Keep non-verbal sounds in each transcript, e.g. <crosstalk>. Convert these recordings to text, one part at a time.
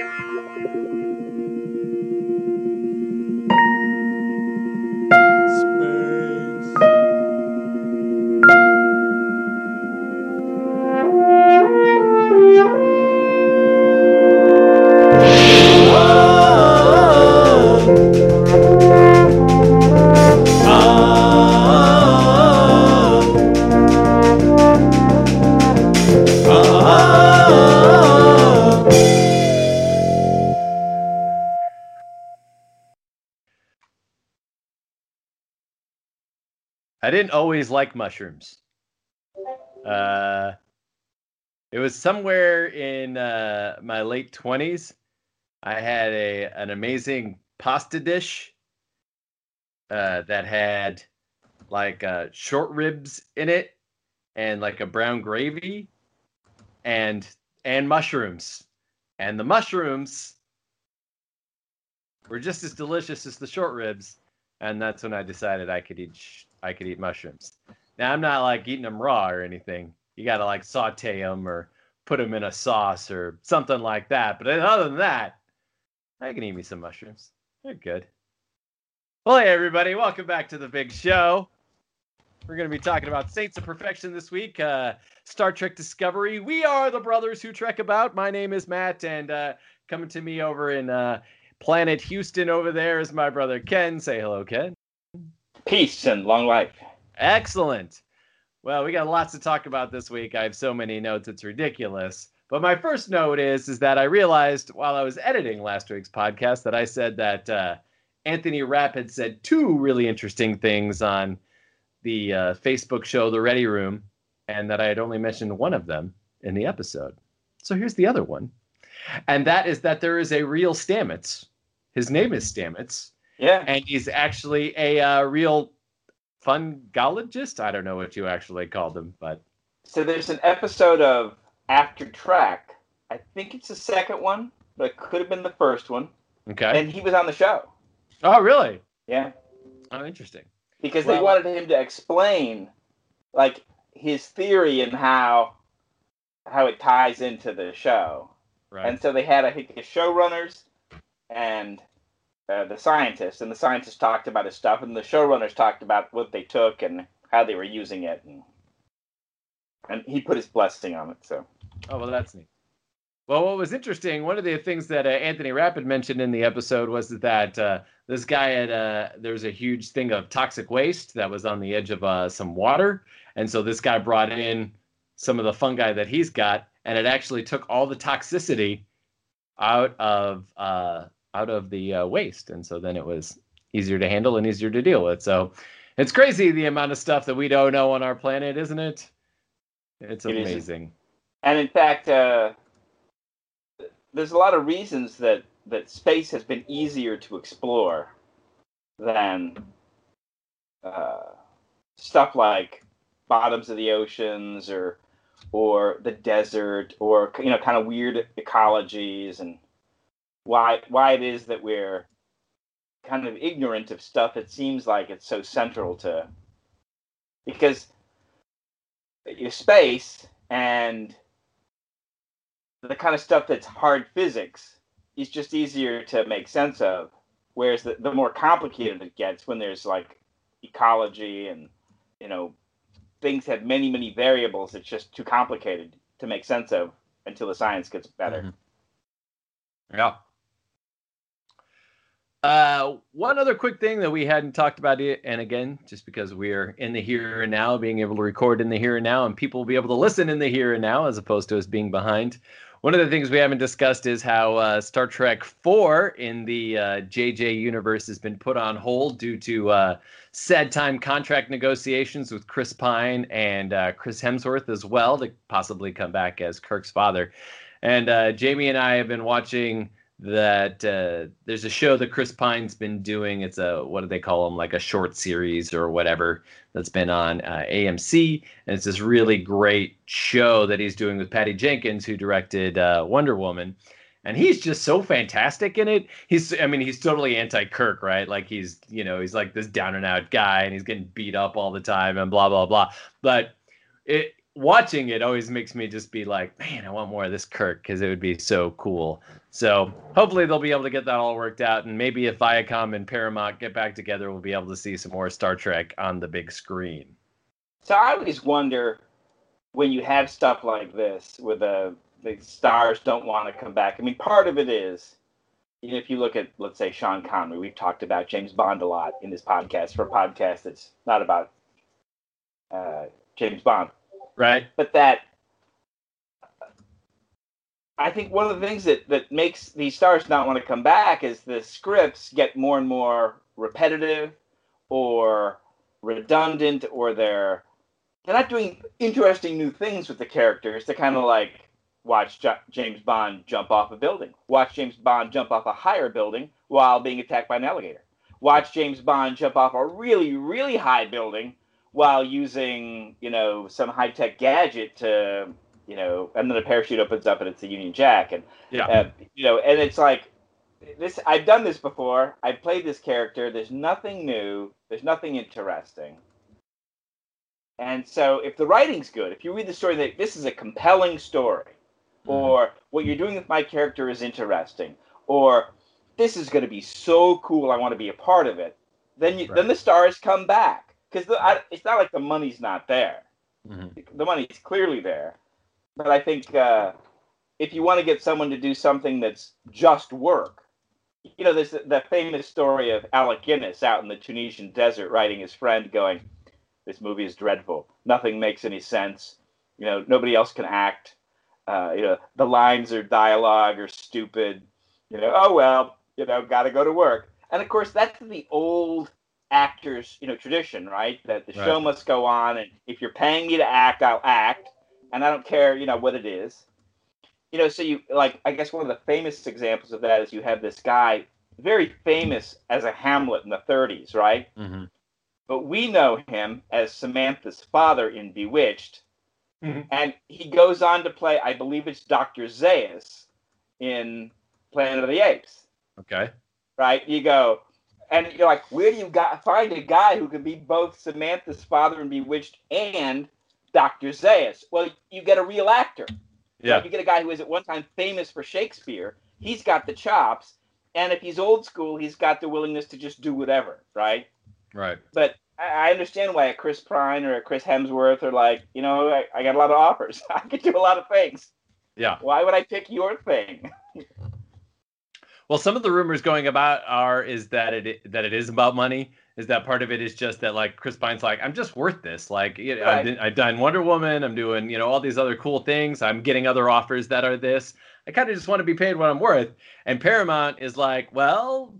I didn't always like mushrooms. Uh, it was somewhere in uh, my late twenties. I had a an amazing pasta dish uh, that had like uh, short ribs in it and like a brown gravy and and mushrooms. And the mushrooms were just as delicious as the short ribs. And that's when I decided I could eat sh- I could eat mushrooms. Now I'm not like eating them raw or anything. You got to like saute them or put them in a sauce or something like that. But other than that, I can eat me some mushrooms. They're good. Well, hey everybody, welcome back to the big show. We're going to be talking about Saints of Perfection this week. Uh, Star Trek Discovery. We are the brothers who trek about. My name is Matt, and uh, coming to me over in uh, Planet Houston over there is my brother Ken. Say hello, Ken. Peace and long life. Excellent. Well, we got lots to talk about this week. I have so many notes, it's ridiculous. But my first note is is that I realized while I was editing last week's podcast that I said that uh, Anthony Rapp had said two really interesting things on the uh, Facebook show The Ready Room, and that I had only mentioned one of them in the episode. So here's the other one, and that is that there is a real Stamets. His name is Stamets, Yeah. and he's actually a uh, real fungologist. I don't know what you actually called him, but So there's an episode of After Trek. I think it's the second one, but it could have been the first one. okay. And he was on the show. oh, really? Yeah. Oh, interesting. Because they wanted him to explain like his theory and how how it ties into the show. Right. And so they had I think his showrunners and uh, the scientists, and the scientists talked about his stuff, and the showrunners talked about what they took and how they were using it, and and he put his blessing on it. So Oh, well, that's neat. Well, what was interesting, one of the things that uh, Anthony Rapid mentioned in the episode was that uh, this guy had, uh, there was a huge thing of toxic waste that was on the edge of uh, some water. And so this guy brought in some of the fungi that he's got, and it actually took all the toxicity out of uh, out of the uh, waste. And so then it was easier to handle and easier to deal with. So it's crazy the amount of stuff that we don't know on our planet, isn't it? It's It amazing. and in fact, uh, there's a lot of reasons that that space has been easier to explore than uh, stuff like bottoms of the oceans or or the desert or you know kind of weird ecologies and why why it is that we're kind of ignorant of stuff it seems like it's so central to because your space and the kind of stuff that's hard physics is just easier to make sense of whereas the, the more complicated it gets when there's like ecology and you know things have many many variables it's just too complicated to make sense of until the science gets better Mhm. Yeah. Uh, one other quick thing that we hadn't talked about it, and again, just because we're in the here and now, being able to record in the here and now, and people will be able to listen in the here and now, as opposed to us being behind. One of the things we haven't discussed is how uh, Star Trek 4 in the uh, JJ universe has been put on hold due to uh, sad time contract negotiations with Chris Pine and uh, Chris Hemsworth as well to possibly come back as Kirk's father. And uh, Jamie and I have been watching that uh, there's a show that Chris Pine's been doing. It's a what do they call them? Like a short series or whatever that's been on uh, AMC, and it's this really great show that he's doing with Patty Jenkins, who directed uh, Wonder Woman. And he's just so fantastic in it. He's, I mean, he's totally anti-Kirk, right? Like he's, you know, he's like this down and out guy, and he's getting beat up all the time, and blah blah blah. But it, watching it always makes me just be like, man, I want more of this Kirk because it would be so cool. So hopefully they'll be able to get that all worked out, and maybe if Viacom and Paramount get back together, we'll be able to see some more Star Trek on the big screen. So I always wonder when you have stuff like this, where the the stars don't want to come back. I mean, part of it is, you know, if you look at, let's say, Sean Connery, we've talked about James Bond a lot in this podcast for a podcast that's not about uh, James Bond. Right. But that, I think one of the things that, that makes these stars not want to come back is the scripts get more and more repetitive or redundant or they're they're not doing interesting new things with the characters. They're kind of like watch J- James Bond jump off a building. Watch James Bond jump off a higher building while being attacked by an alligator. Watch James Bond jump off a really, really high building while using, you know, some high tech gadget to, you know, and then a parachute opens up and it's a Union Jack, and Yeah. uh, you know, and it's like this. I've done this before. I've played this character. There's nothing new. There's nothing interesting. And so, if the writing's good, if you read the story, that this is a compelling story, or what you're doing with my character is interesting, or this is going to be so cool, I want to be a part of it, then you, Right. then the stars come back because it's not like the money's not there. Mhm. The money's clearly there, but I think uh, if you want to get someone to do something that's just work, you know, there's the, the famous story of Alec Guinness out in the Tunisian desert writing his friend, going, "This movie is dreadful. Nothing makes any sense. You know, nobody else can act. Uh, you know, the lines or dialogue are stupid. You know, oh well, you know, got to go to work." And of course, that's the old actors, you know, tradition, right? That the show must go on, and if you're paying me to act, I'll act, and I don't care, you know, what it is. You know, so you like, I guess one of the famous examples of that is you have this guy, very famous as a Hamlet in the 30s, right? Mhm. But we know him as Samantha's father in Bewitched, Mhm. and he goes on to play, I believe it's Dr. Zaius in Planet of the Apes Okay. right? You go, and you're like, where do you got, find a guy who can be both Samantha's father and Bewitched and Dr. Zaius? Well, you get a real actor. Yeah. Like, you get a guy who is at one time famous for Shakespeare. He's got the chops, and if he's old school, he's got the willingness to just do whatever, right? Right. But I, I understand why a Chris Pine or a Chris Hemsworth are like, you know, I, I got a lot of offers. <laughs> I could do a lot of things. Yeah. Why would I pick your thing? <laughs> Well, some of the rumors going about are is that it that it is about money. Is that part of it is just that like Chris Pine's like I'm just worth this. Like you know, Right. I've, done- I've done Wonder Woman. I'm doing you know all these other cool things. I'm getting other offers that are this. I kind of just want to be paid what I'm worth. And Paramount is like, well,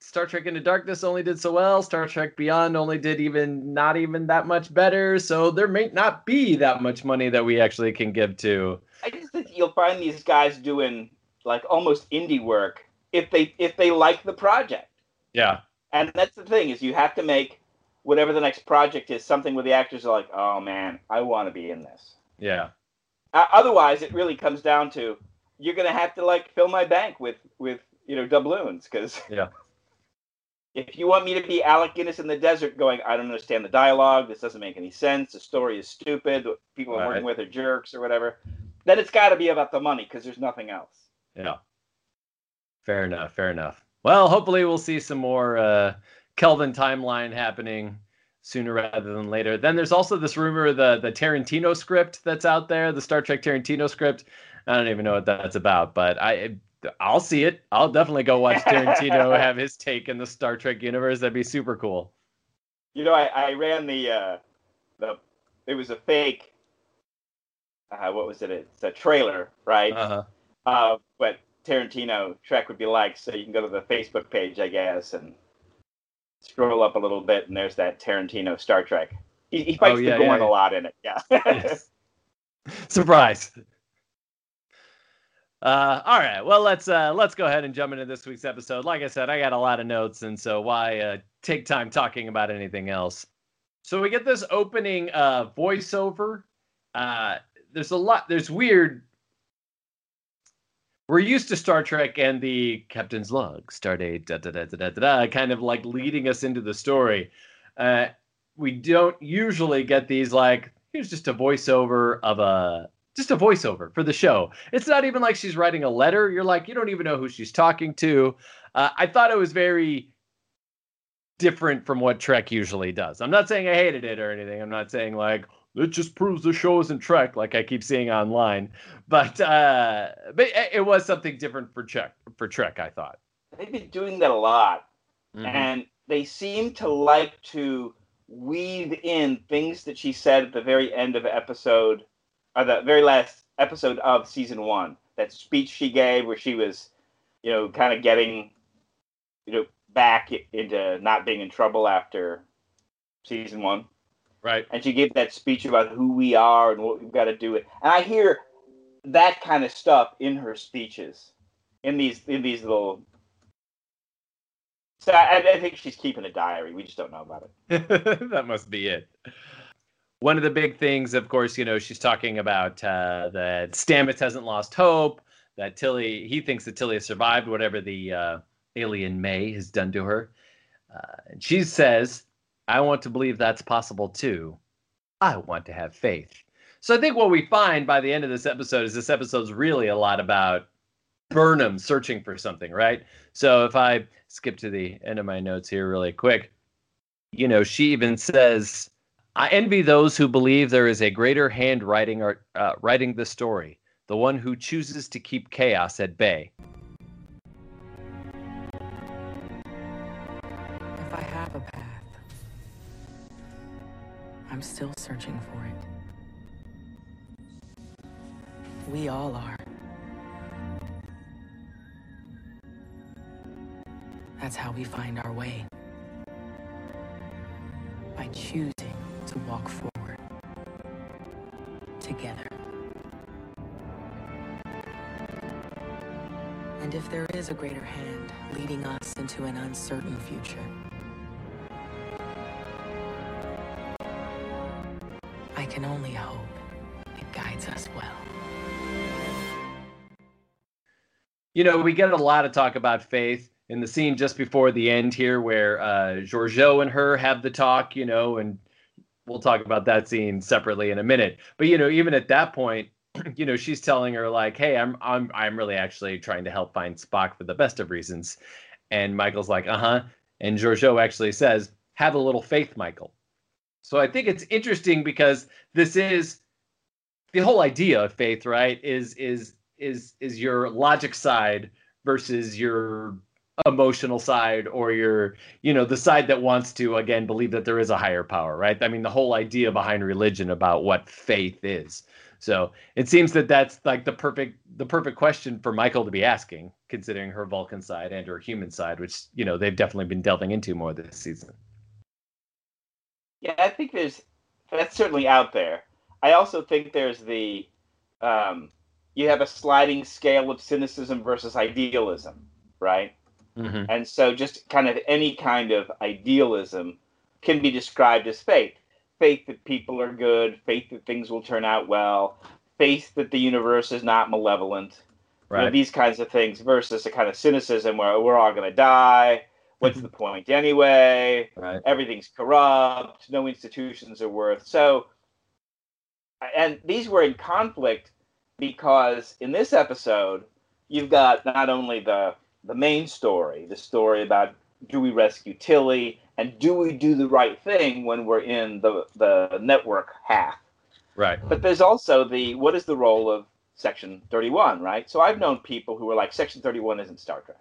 Star Trek Into Darkness only did so well. Star Trek Beyond only did even not even that much better. So there may not be that much money that we actually can give to. I just think you'll find these guys doing like almost indie work if they if they like the project. Yeah. And that's the thing is you have to make whatever the next project is something where the actors are like, oh man, I want to be in this. Yeah. Uh, otherwise, it really comes down to you're gonna have to like fill my bank with with you know doubloons because <laughs> Yeah. If you want me to be Alec Guinness in the desert going, I don't understand the dialogue, this doesn't make any sense, the story is stupid, the people I'm working with are jerks or whatever, then it's got to be about the money because there's nothing else. Yeah. Fair enough. Fair enough. Well, hopefully we'll see some more uh, Kelvin timeline happening sooner rather than later. Then there's also this rumor the the Tarantino script that's out there, the Star Trek Tarantino script. I don't even know what that's about, but I I'll see it. I'll definitely go watch Tarantino <laughs> have his take in the Star Trek universe. That'd be super cool. You know, I, I ran the uh, the it was a fake. Uh, what was it? It's a trailer, right? Uh-huh. Uh, what Tarantino Trek would be like. So you can go to the Facebook page, I guess, and scroll up a little bit, and there's that Tarantino Star Trek. He, he fights Oh, yeah, the Gorn yeah, a lot in it. Yeah. Yes. <laughs> Surprise. Uh, all right. Well, let's uh, let's go ahead and jump into this week's episode. Like I said, I got a lot of notes, and so why uh, take time talking about anything else? So we get this opening uh, voiceover. Uh, there's a lot. There's weird. We're used to Star Trek and the Captain's log, Stardate, da da da da da da, da kind of like leading us into the story. Uh, we don't usually get these like here's just a voiceover of a just a voiceover for the show. It's not even like she's writing a letter. You're like, you don't even know who she's talking to. Uh, I thought it was very different from what Trek usually does. I'm not saying I hated it or anything. I'm not saying like it just proves the show isn't Trek, like I keep seeing online. But uh, but it was something different for Trek. For Trek, I thought they've been doing that a lot, mm-hmm. and they seem to like to weave in things that she said at the very end of episode, or the very last episode of season one. That speech she gave, where she was, you know, kind of getting, you know, back into not being in trouble after season one. Right. And she gave that speech about who we are and what we've got to do it. And I hear that kind of stuff in her speeches, in these in these little so I, I, think she's keeping a diary. We just don't know about it. <laughs> that must be it. One of the big things, of course, you know, she's talking about uh, that Stamets hasn't lost hope. That Tilly, he thinks that Tilly has survived whatever the uh, alien May has done to her. Uh, and she says, "I want to believe that's possible too. I want to have faith." So I think what we find by the end of this episode is this episode's really a lot about Burnham searching for something, right? So if I skip to the end of my notes here really quick, you know, she even says, "I envy those who believe there is a greater hand writing or uh, writing the story, the one who chooses to keep chaos at bay." I'm still searching for it. We all are. That's how we find our way. By choosing to walk forward. Together. And if there is a greater hand leading us into an uncertain future, can only hope it guides us well. You know, we get a lot of talk about faith in the scene just before the end here where uh, Georgiou and her have the talk, you know, and we'll talk about that scene separately in a minute. But you know, even at that point, <clears throat> you know, she's telling her like, "Hey, I'm I'm I'm really actually trying to help find Spock for the best of reasons," and Michael's like, "Uh huh," and Georgiou actually says, "Have a little faith, Michael." So I think it's interesting because this is the whole idea of faith, right? Is is is is your logic side versus your emotional side or your you know the side that wants to again believe that there is a higher power right i mean the whole idea behind religion about what faith is so it seems that that's like the perfect the perfect question for michael to be asking considering her vulcan side and her human side which you know they've definitely been delving into more this season yeah i think there's that's certainly out there i also think there's the um you have a sliding scale of cynicism versus idealism right Mm-hmm. And so, just kind of any kind of idealism can be described as faith faith that people are good, faith that things will turn out well, faith that the universe is not malevolent, right. you know, these kinds of things, versus a kind of cynicism where we're all going to die. What's the point anyway? Right. Everything's corrupt. No institutions are worth. So, and these were in conflict because in this episode, you've got not only the the main story, the story about do we rescue Tilly and do we do the right thing when we're in the the network half. Right. But there's also the what is the role of Section 31, right? So I've known people who were like Section 31 isn't Star Trek.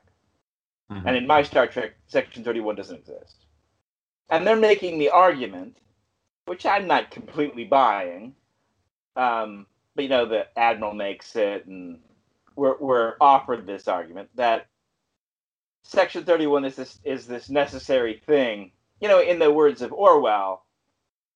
Mm-hmm. And in my Star Trek, Section 31 doesn't exist. And they're making the argument, which I'm not completely buying. Um, but you know, the Admiral makes it, and we're, we're offered this argument that Section 31 is this is this necessary thing. You know, in the words of Orwell,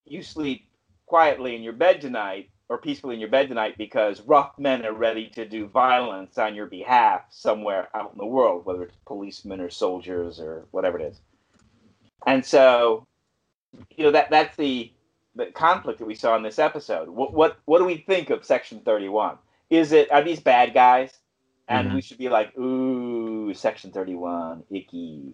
you sleep quietly in your bed tonight or peacefully in your bed tonight because rough men are ready to do violence on your behalf somewhere out in the world, whether it's policemen or soldiers or whatever it is. And so, you know, that that's the the conflict that we saw in this episode. What what what do we think of Section 31? Is it are these bad guys? and mm-hmm. we should be like, ooh, Section 31, icky.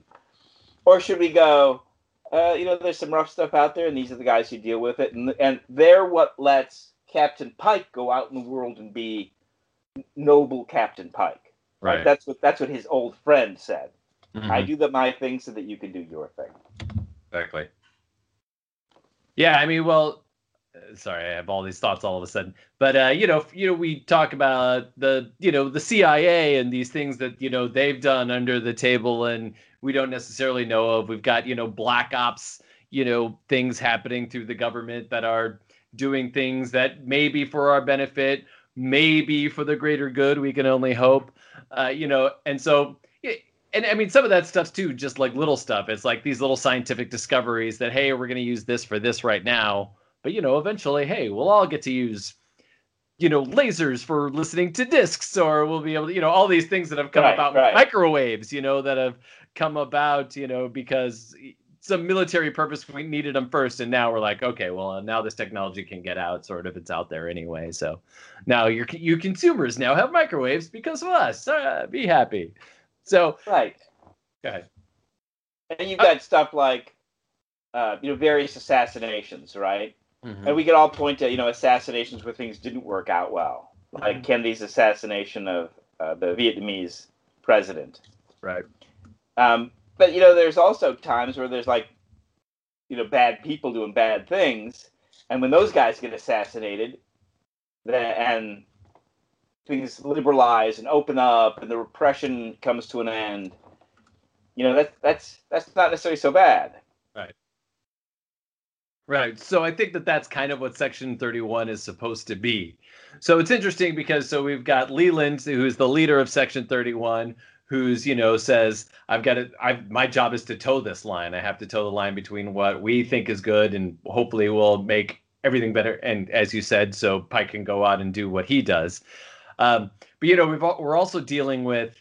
Or should we go, uh, you know, there's some rough stuff out there, and these are the guys who deal with it, and and they're what lets Captain Pike go out in the world and be noble Captain Pike. Right. That's what that's what his old friend said. Mhm. I do the my thing so that you can do your thing. Exactly. Yeah, I mean, well, uh, sorry, I have all these thoughts all of a sudden, but uh, you know, you know, we talk about the, you know, the CIA and these things that you know they've done under the table, and we don't necessarily know of. We've got you know black ops, you know, things happening through the government that are doing things that may be for our benefit, maybe for the greater good. We can only hope, uh, you know, and so and I mean some of that stuff's too just like little stuff. It's like these little scientific discoveries that hey, we're going to use this for this right now, but you know, eventually, hey, we'll all get to use you know lasers for listening to discs or we'll be able to you know all these things that have come Right, about right. microwaves you know that have come about you know because some military purpose we needed them first and now we're like okay well uh, now this technology can get out sort of it's out there anyway so now you you consumers now have microwaves because of us uh, be happy so Right. go ahead And you've got stuff like, uh, you know, various assassinations, right? Mhm. And we could all point to, you know, assassinations where things didn't work out well, like Kennedy's assassination of uh, the Vietnamese president. right Um, but you know, there's also times where there's like, you know, bad people doing bad things, and when those guys get assassinated, and things liberalize and open up, and the repression comes to an end. You know, that's that's that's not necessarily so bad. Right. Right. So I think that that's kind of what Section 31 is supposed to be. So it's interesting because so we've got Leland, who's the leader of Section 31, who's you know says I've got to. I my job is to toe this line. I have to toe the line between what we think is good and hopefully will make everything better. And as you said, so Pike can go out and do what he does. Um, but you know we've we're also dealing with.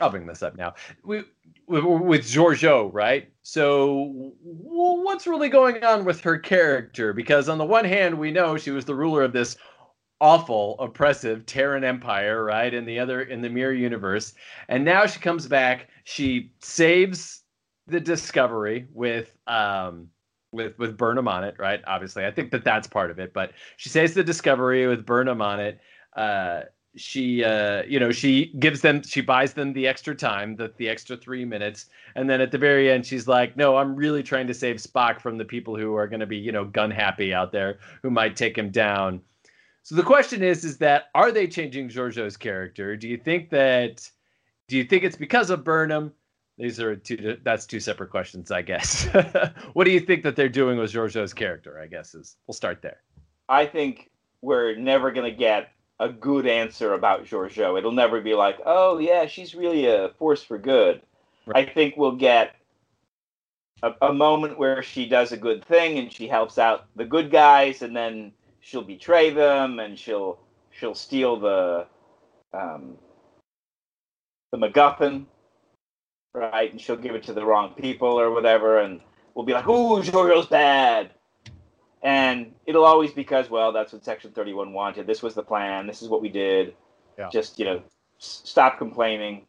I'll bring this up now. We with, with Georgiou, right? So, what's really going on with her character? Because on the one hand, we know she was the ruler of this awful, oppressive Terran Empire, right? In the other, in the mirror universe, and now she comes back. She saves the Discovery with, um, with with Burnham on it, right? Obviously, I think that that's part of it. But she saves the Discovery with Burnham on it. Uh, she uh you know she gives them she buys them the extra time the the extra 3 minutes and then at the very end she's like no i'm really trying to save spock from the people who are going to be you know gun happy out there who might take him down so the question is is that are they changing georgiou's character? Do you think that do you think it's because of burnham? These are two that's two separate questions i guess. <laughs> What do you think that they're doing with georgiou's character i guess is we'll start there. I think we're never going to get a good answer about Georgiou. It'll never be like, oh, yeah, she's really a force for good. I think we'll get a, a moment where she does a good thing and she helps out the good guys, and then she'll betray them and she'll she'll steal the um, the MacGuffin, right? And she'll give it to the wrong people or whatever, and we'll be like, "Ooh, Georgiou's bad." and it'll always be because well that's what section 31 wanted this was the plan this is what we did Yeah. just you know s- stop complaining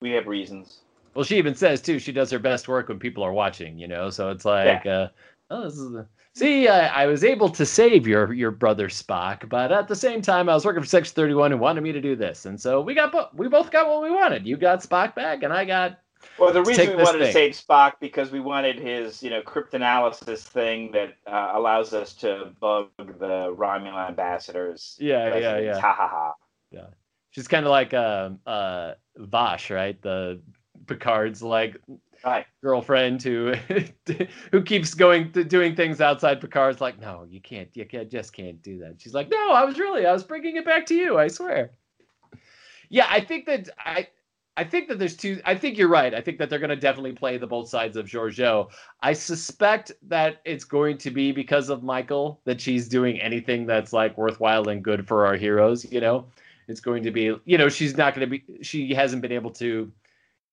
we have reasons Well, she even says too she does her best work when people are watching, you know. So it's like, uh, oh, this is the... see, I, I was able to save your your brother Spock, but at the same time, I was working for Section Thirty One who wanted me to do this, and so we got bo- we both got what we wanted. You got Spock back, and I got well the reason we wanted to save spock because we wanted his you know cryptanalysis thing that uh, allows us to bug the romulan ambassadors yeah, yeah, residents. yeah. ha ha ha Yeah, She's kind of like um uh Vash, right? The Picard's like right girlfriend who <laughs> who keeps going to doing things outside Picard's like, no, you can't, you can't, just can't do that. She's like, no, I was really, I was bringing it back to you, I swear. Yeah, I think that I. I think that there's two. I think you're right. I think that they're going to definitely play the both sides of Georgiou. I suspect that it's going to be because of Michael that she's doing anything that's like worthwhile and good for our heroes. You know, it's going to be. You know, she's not going to be. She hasn't been able to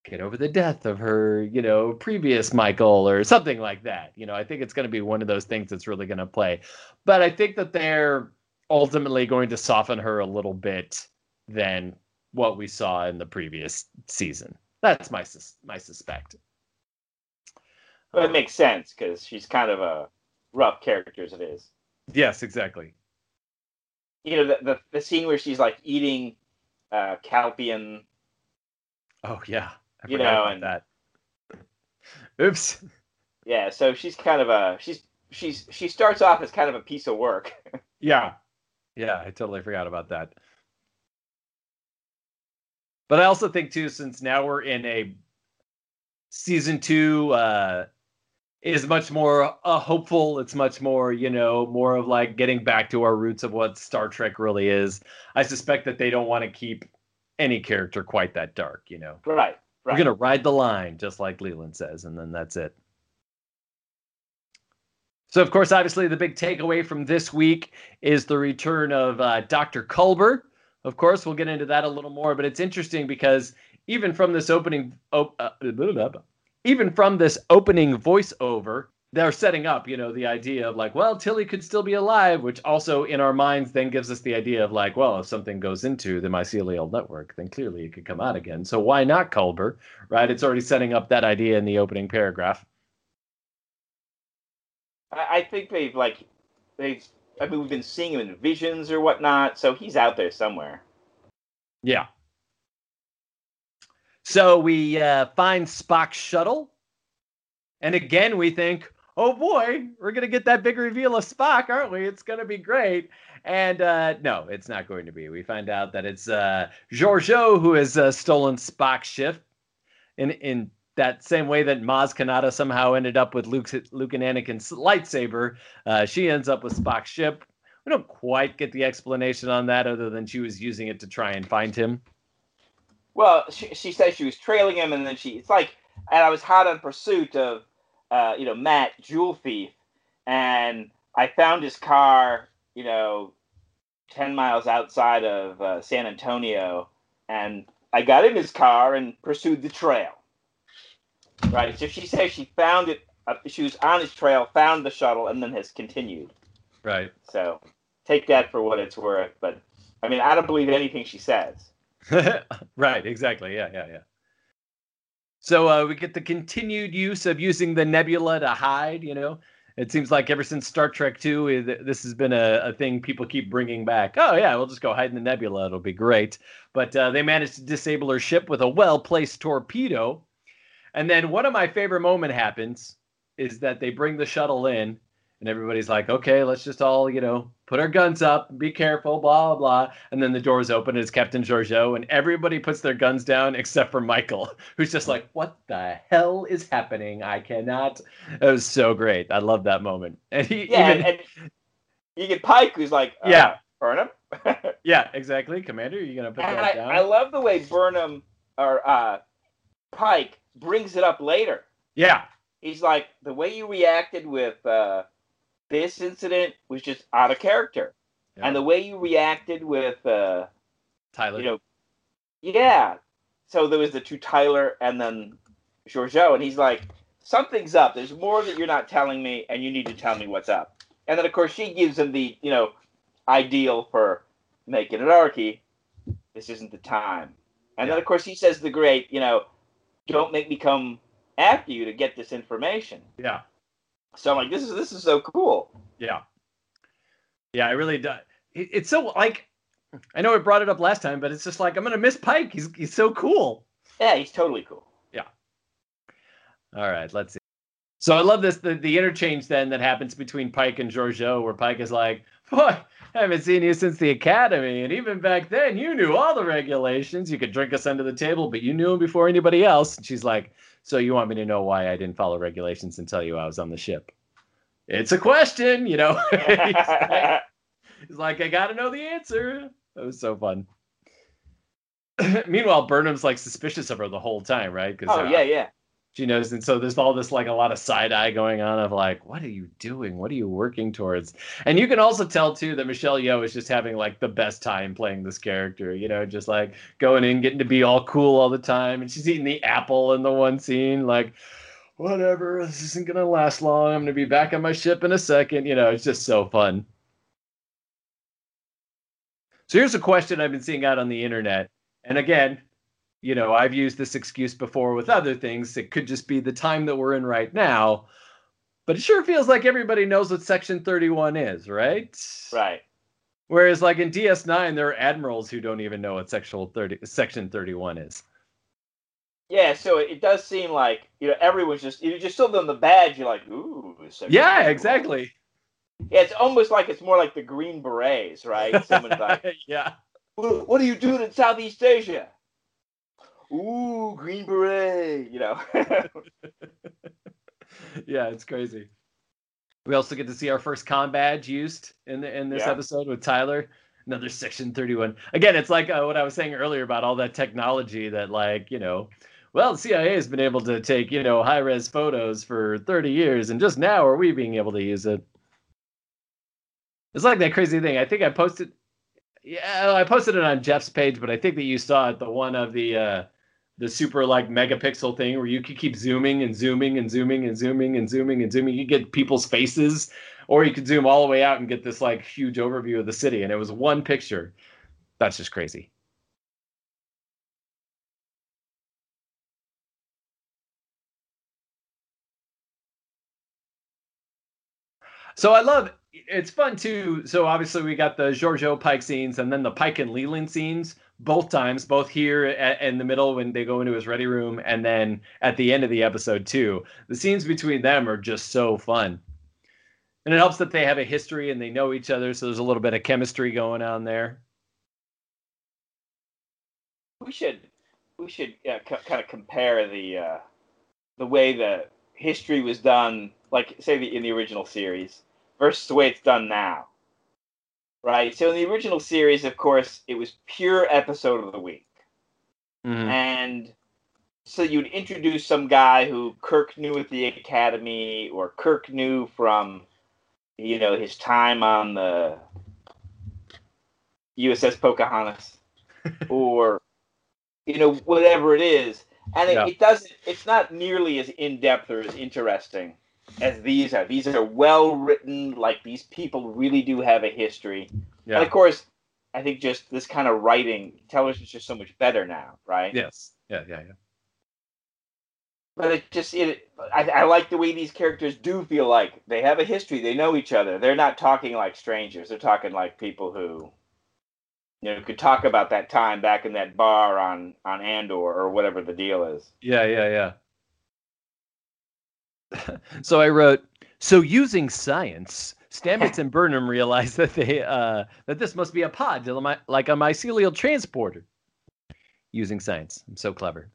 get over the death of her, you know, previous Michael or something like that. You know, I think it's going to be one of those things that's really going to play. But I think that they're ultimately going to soften her a little bit than what we saw in the previous season. That's my sus- my suspect. But it makes sense because she's kind of a rough character as it is. Yes, exactly. You know, the the, the scene where she's like eating uh, Kelpien. Oh yeah, I You know, and- that. <laughs> Oops. Yeah, so she's kind of a she's she's she starts off as kind of a piece of work. <laughs> Yeah. Yeah, I totally forgot about that. But I also think too, since now we're in a season two, uh is much more uh, hopeful. It's much more, you know, more of like getting back to our roots of what Star Trek really is. I suspect that they don't want to keep any character quite that dark, you know. right. We're gonna ride the line, just like Leland says, and then that's it. So, of course, obviously, the big takeaway from this week is the return of uh, Dr. Culber. Of course, we'll get into that a little more, but it's interesting because even from this opening, op- uh, even from this opening voiceover, they're setting up, you know, the idea of like, well, Tilly could still be alive, which also in our minds then gives us the idea of like, well, if something goes into the mycelial network, then clearly it could come out again. So why not Culber, right? It's already setting up that idea in the opening paragraph. I, think they've like they've I mean we've been seeing him in visions or whatnot, so he's out there somewhere. Yeah. So we uh, find Spock's shuttle, and again we think, "Oh boy, we're gonna get that big reveal of Spock, aren't we? It's gonna be great." And uh, no, it's not going to be. We find out that it's uh, Georgiou who has uh, stolen Spock's ship, in in that same way that Maz Kanata somehow ended up with Luke's, Luke and Anakin's lightsaber. Uh, she ends up with Spock's ship. We don't quite get the explanation on that, other than she was using it to try and find him. Well, she, she says she was trailing him, and then she it's like, and I was hot on pursuit of, uh, you know, Matt Jewel Thief, and I found his car, you know, ten miles outside of uh, San Antonio, and I got in his car and pursued the trail. Right. So she says she found it. Uh, she was on his trail, found the shuttle, and then has continued. Right. So take that for what it's worth. But I mean, I don't believe anything she says. <laughs> right, exactly. Yeah, yeah, yeah. So uh, we get the continued use of using the nebula to hide. You know, it seems like ever since Star Trek Two, eh, this has been a, a thing people keep bringing back. Oh yeah, we'll just go hide in the nebula; it'll be great. But uh, they managed to disable her ship with a well-placed torpedo. And then one of my favorite moment happens is that they bring the shuttle in, and everybody's like, "Okay, let's just all you know put our guns up, be careful, blah blah blah." And then the doors open, it's Captain Georgiou, and everybody puts their guns down except for Michael, <laughs> who's just like, "What the hell is happening? I cannot." It was so great. I love that moment. <laughs> And he Yeah, even, and, and you get Pike, who's like, uh, Yeah. Burnham. <laughs> yeah, exactly. Commander, you gonna put and that I, down? I love the way Burnham or uh, Pike brings it up later. yeah, He's like, the way you reacted with uh, this incident was just out of character, Yeah. and the way you reacted with, uh, Tyler. you know, yeah. So there was the two Tyler and then Georgiou, and he's like, something's up. There's more that you're not telling me, and you need to tell me what's up. And then of course she gives him the you know ideal for making an archy. This isn't the time. And then of course he says the great, you know, don't make me come after you to get this information. yeah. So I'm like, this is this is so cool. Yeah. Yeah, I really do. It, it's so like I know I brought it up last time, but it's just like I'm gonna miss Pike. He's he's so cool. Yeah, he's totally cool. Yeah. All right, let's see. So I love this the, the interchange then that happens between Pike and Georgiou, where Pike is like, Boy, I haven't seen you since the academy, and even back then you knew all the regulations. You could drink us under the table, but you knew them before anybody else. And she's like, So you want me to know why I didn't follow regulations and tell you I was on the ship? It's a question, you know. <laughs> He's like- He's like, I gotta know the answer. That was so fun. <clears throat> Meanwhile, Burnham's like suspicious of her the whole time, right? Because oh uh, yeah, yeah. She knows, and so there's all this like a lot of side eye going on of like, what are you doing? What are you working towards? And you can also tell too that Michelle Yeoh is just having like the best time playing this character. You know, just like going in, getting to be all cool all the time, and she's eating the apple in the one scene, like. Whatever, this isn't gonna last long. I'm gonna be back on my ship in a second. You know, it's just so fun. So here's a question I've been seeing out on the internet. And again, you know, I've used this excuse before with other things. It could just be the time that we're in right now. But it sure feels like everybody knows what Section 31 is, right? Right. Whereas, like in DS9, there are admirals who don't even know what sexual 30, Section 31 is. Yeah, so it does seem like you know everyone's just you just show them the badge. You're like, ooh. Section Yeah, 31. exactly. Yeah, it's almost like it's more like the Green Berets, right? Someone's like, <laughs> yeah. what, what are you doing in Southeast Asia? Ooh, Green Beret, you know. <laughs> yeah, it's crazy. We also get to see our first com badge used in the, in this Yeah. episode with Tyler. Another Section 31. Again, it's like uh, what I was saying earlier about all that technology that, like, you know, well, the CIA has been able to take, you know, high res photos for 30 years, and just now are we being able to use it? It's like that crazy thing. I think I posted, yeah, I posted it on Jeff's page, but I think that you saw it, the one of the, uh, the super like megapixel thing where you could keep zooming and zooming and zooming and zooming and zooming and zooming. You get people's faces, or you could zoom all the way out and get this like huge overview of the city. And it was one picture. That's just crazy. So I love it's fun too. So obviously we got the Georgiou Pike scenes and then the Pike and Leland scenes both times, both here at, in the middle when they go into his ready room, and then at the end of the episode too. The scenes between them are just so fun, and it helps that they have a history and they know each other, so there's a little bit of chemistry going on there. we should we should uh, c- kind of compare the uh, the way the history was done, like say the, in the original series, versus the way it's done now. Right. So in the original series, of course, it was pure episode of the week, Mhm. and so you'd introduce some guy who Kirk knew at the academy, or Kirk knew from, you know, his time on the USS Pocahontas, <laughs> or you know whatever it is, and it, Yeah. it doesn't. It's not nearly as in depth or as interesting as these are. These are well written. Like these people really do have a history. Yeah. And of course, I think just this kind of writing, television's just so much better now, right? yes. Yeah. Yeah. Yeah. But it just it. I, I like the way these characters do feel like they have a history. They know each other. They're not talking like strangers. They're talking like people who, you know, could talk about that time back in that bar on on Andor or whatever the deal is. Yeah, yeah, yeah. <laughs> so I wrote, so using science, Stamets and Burnham realized that they uh, that this must be a pod, like a mycelial transporter. Using science, I'm so clever.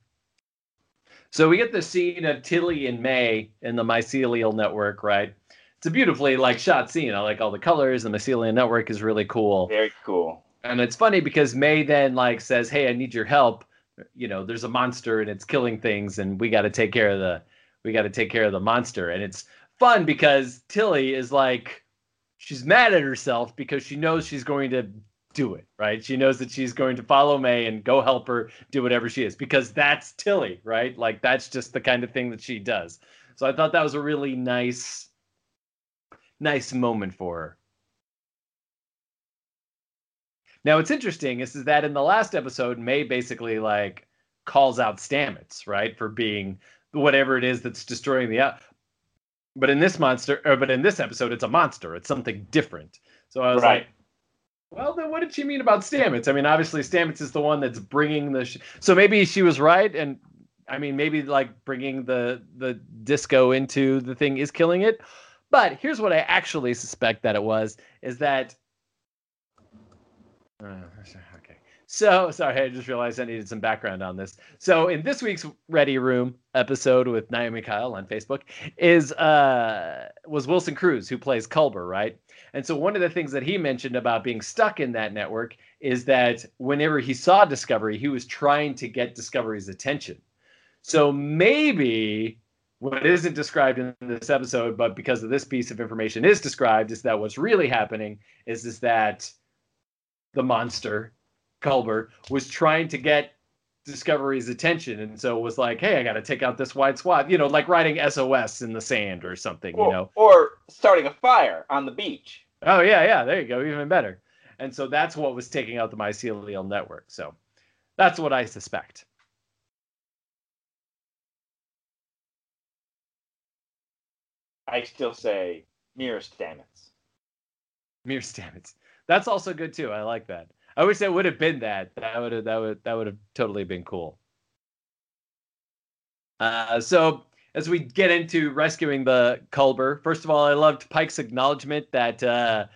So we get the scene of Tilly and May in the mycelial network, right? It's a beautifully like shot scene. I like all the colors. The mycelial network is really cool Very cool. and it's funny because May then like says, "Hey, I need your help. You know, there's a monster and it's killing things, and we got to take care of the we got to take care of the monster." And it's fun because Tilly is like, she's mad at herself because she knows she's going to do it, right? She knows that she's going to follow May and go help her do whatever she is because that's Tilly, right? Like that's just the kind of thing that she does. So I thought that was a really nice, nice moment for her. Now, what's interesting is, is that in the last episode, May basically like calls out Stamets, right, for being whatever it is that's destroying the. out- But in this monster, or but in this episode, it's a monster. It's something different. So I was Right. like, well, then what did she mean about Stamets? I mean, obviously Stamets is the one that's bringing the. Sh- so maybe she was right, and I mean, maybe like bringing the the disco into the thing is killing it. But here's what I actually suspect that it was: is that uh. So sorry, I just realized I needed some background on this. So in this week's Ready Room episode with Naomi Kyle on Facebook is uh was Wilson Cruz who plays Culber, right? And so one of the things that he mentioned about being stuck in that network is that whenever he saw Discovery, he was trying to get Discovery's attention. So maybe what isn't described in this episode, but because of this piece of information is described, is that what's really happening is is that the monster Culber was trying to get Discovery's attention, and so was like, "Hey, I got to take out this wide swath," you know, like writing SOS in the sand or something, or, you know, or starting a fire on the beach. Oh yeah, yeah, there you go, even better. And so that's what was taking out the mycelial network. So that's what I suspect. I still say mirror Stamets. Mirror Stamets. That's also good too. I like that. I wish that would have been that. That would have that would that would have totally been cool. Uh, so as we get into rescuing the Culber, first of all, I loved Pike's acknowledgement that uh,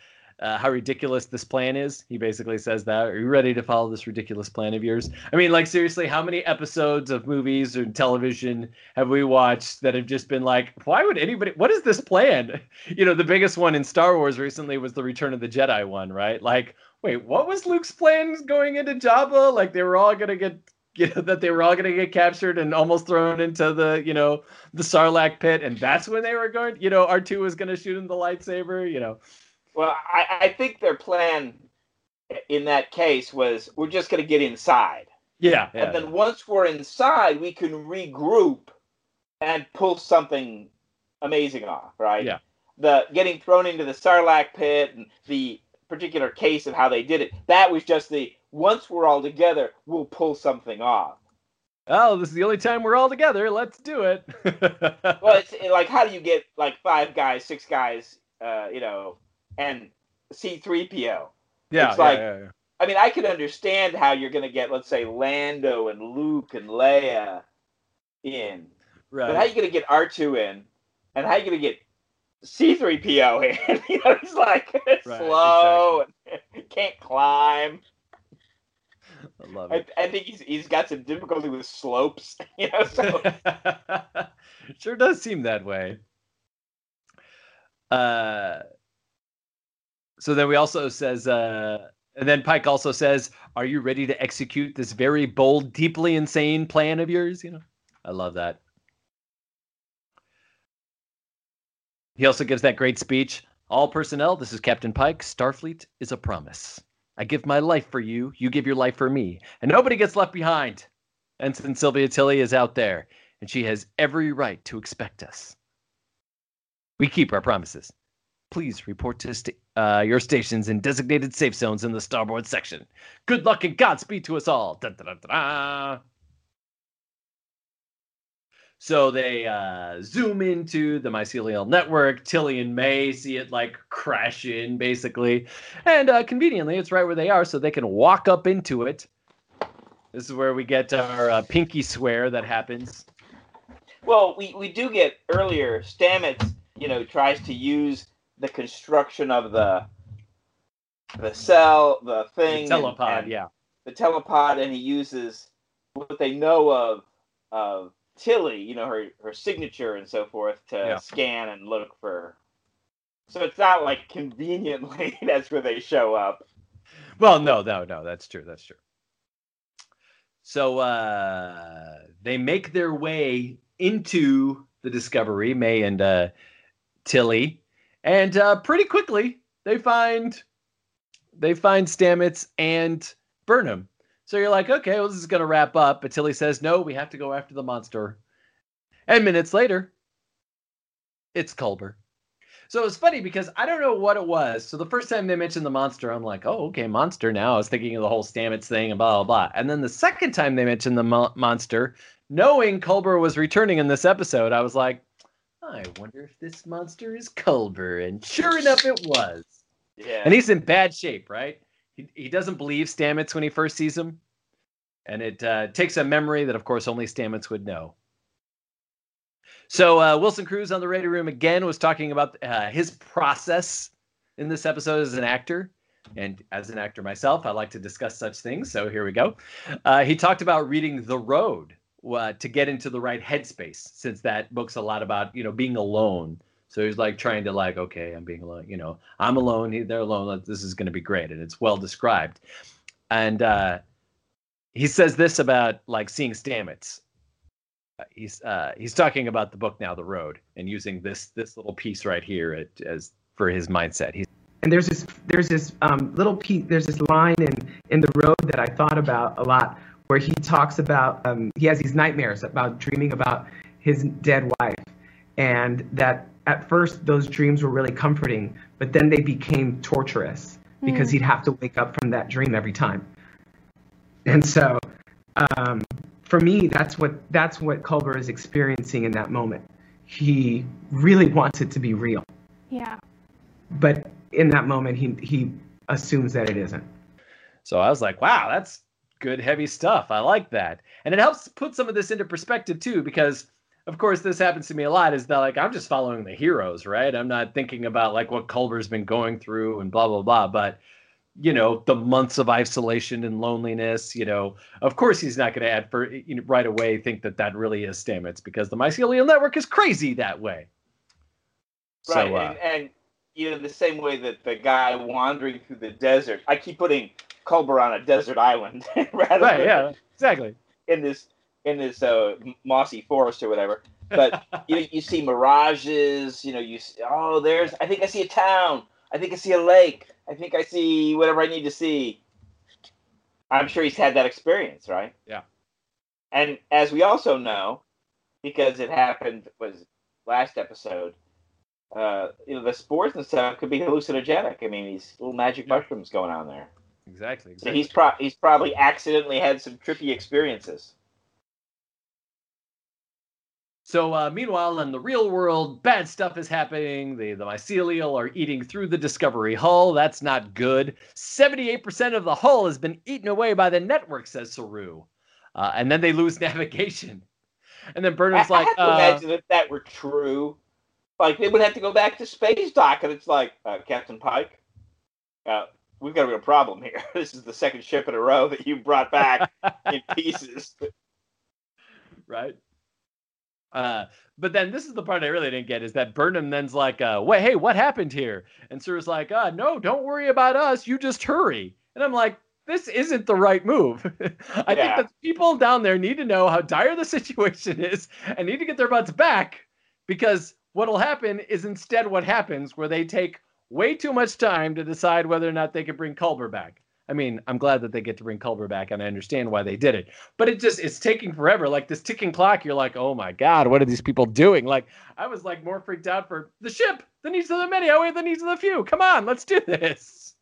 uh, how ridiculous this plan is. He basically says that. Are you ready to follow this ridiculous plan of yours? I mean, like seriously, how many episodes of movies or television have we watched that have just been like, why would anybody? What is this plan? <laughs> You know, the biggest one in Star Wars recently was the Return of the Jedi one, right? Like, wait, what was Luke's plan going into Jabba? Like they were all gonna get you know <laughs> that they were all going to get captured and almost thrown into the you know the sarlacc pit and that's when they were going you know r2 was going to shoot him the lightsaber you know. Well I, I think their plan in that case was we're just going to get inside. Yeah, yeah. And then once we're inside we can regroup and pull something amazing off right? Yeah. The getting thrown into the sarlacc pit and the particular case of how they did it that was just the once we're all together, we'll pull something off. Oh, this is the only time we're all together. Let's do it. <laughs> well, it's like how do you get like five guys, six guys, uh, you know, and C3PO? Yeah, it's yeah, like yeah, yeah. I mean, I could understand how you're going to get, let's say, Lando and Luke and Leia in, right. but how are you going to get R2 in, and how are you going to get C3PO in? you know, he's like Right, slow and <laughs> can't climb. I love I, it. I think he's he's got some difficulty with slopes, <laughs> you know. So <laughs> sure does seem that way. Uh, so then we also says, uh, and then Pike also says, "Are you ready to execute this very bold, deeply insane plan of yours?" You know, I love that. He also gives that great speech. All personnel, this is Captain Pike. Starfleet is a promise. I give my life for you, you give your life for me, and nobody gets left behind. Ensign Sylvia Tilly is out there, and she has every right to expect us. We keep our promises. Please report to uh, your stations in designated safe zones in the starboard section. Good luck and Godspeed to us all. So they uh, zoom into the mycelial network. Tilly and May see it like crash in, basically. And uh, conveniently, it's right where they are, so they can walk up into it. This is where we get our uh, pinky swear that happens. well, we we do get earlier. Stamets, you know, tries to use the construction of the the cell, the thing, The and- telepod, and yeah. the telepod, and he uses what they know of of Tilly, you know, her her signature and so forth to Yeah. scan and look for. So it's not like conveniently <laughs> that's where they show up. Well, no, no, no. That's true. That's true. So uh, they make their way into the Discovery, May and uh, Tilly, and uh, pretty quickly they find they find Stamets and Burnham. So you're like, okay, well, this is gonna wrap up. But Tilly says, no, we have to go after the monster. And minutes later, it's Culber. So it's funny because I don't know what it was. So the first time they mentioned the monster, I'm like, oh, okay, monster now. I was thinking of the whole Stamets thing and blah, blah, blah. And then the second time they mentioned the mo- monster, knowing Culber was returning in this episode, I was like, I wonder if this monster is Culber. And sure enough, it was. Yeah. And he's in bad shape, right? He, doesn't believe Stamets when he first sees him. And it uh, takes a memory that, of course, only Stamets would know. So uh, Wilson Cruz on the radio room again was talking about uh, his process in this episode as an actor. And as an actor myself, I like to discuss such things. So here we go. Uh, he talked about reading The Road uh, to get into the right headspace, since that book's a lot about you know being alone. So he's like trying to like, okay, I'm being alone. You know, I'm alone. he- They're alone. This is going to be great, and it's well described. And uh, he says this about like seeing Stamets. Uh, he's uh, he's talking about the book now, The Road, and using this this little piece right here at, as for his mindset. He's and there's this there's this um, little piece there's this line in in the road that I thought about a lot where he talks about um, he has these nightmares about dreaming about his dead wife and that at first those dreams were really comforting but then they became torturous because he'd have to wake up from that dream every time and so um, for me that's what that's what Culber is experiencing in that moment he really wants it to be real. Yeah. But in that moment, he he assumes that it isn't. So I was like, wow, that's good, heavy stuff. I like that. And it helps put some of this into perspective too, because of course this happens to me a lot is that like I'm just following the heroes, right? I'm not thinking about like what Culber's been going through and blah blah blah. But you know, the months of isolation and loneliness, you know, of course he's not going to add for you know, right away think that that really is Stamets because the mycelial network is crazy that way. Right, So, uh, and, and you know the same way that the guy wandering through the desert. I keep putting Culber on a desert island <laughs> rather right, than yeah, exactly. in this in this uh, mossy forest or whatever. But <laughs> you you see mirages. You know you see, oh there's I think I see a town. I think I see a lake. I think I see whatever I need to see. I'm sure he's had that experience, right? Yeah. And as we also know, because it happened was last episode, uh, you know the spores and stuff could be hallucinogenic. I mean, these little magic mushrooms going on there. Exactly. So he's pro- he's probably accidentally had some trippy experiences. So uh, meanwhile, in the real world, bad stuff is happening. The the mycelial are eating through the Discovery hull. That's not good. Seventy-eight percent of the hull has been eaten away by the network, says Saru. Uh, and then they lose <laughs> navigation. And then Burnham's I, like, I have to uh, imagine if that were true. Like they would have to go back to space dock, and it's like uh, Captain Pike, uh, we've got a real problem here. <laughs> This is the second ship in a row that you brought back in <laughs> pieces. right? Uh, but then this is the part I really didn't get is that Burnham then's like, uh, wait, hey, what happened here? And Saru's like, uh, no, don't worry about us. You just hurry. And I'm like, this isn't the right move. <laughs> I think that people down there need to know how dire the <laughs> situation is and need to get their butts back because what'll happen is instead what happens where they take way too much time to decide whether or not they can bring Culber back. I mean, I'm glad that they get to bring Culber back and I understand why they did it. But it just it's taking forever. Like this ticking clock, you're like, oh my God, what are these people doing? Like I was like more freaked out for the ship, the needs of the many outweigh the needs of the few. Come on, let's do this.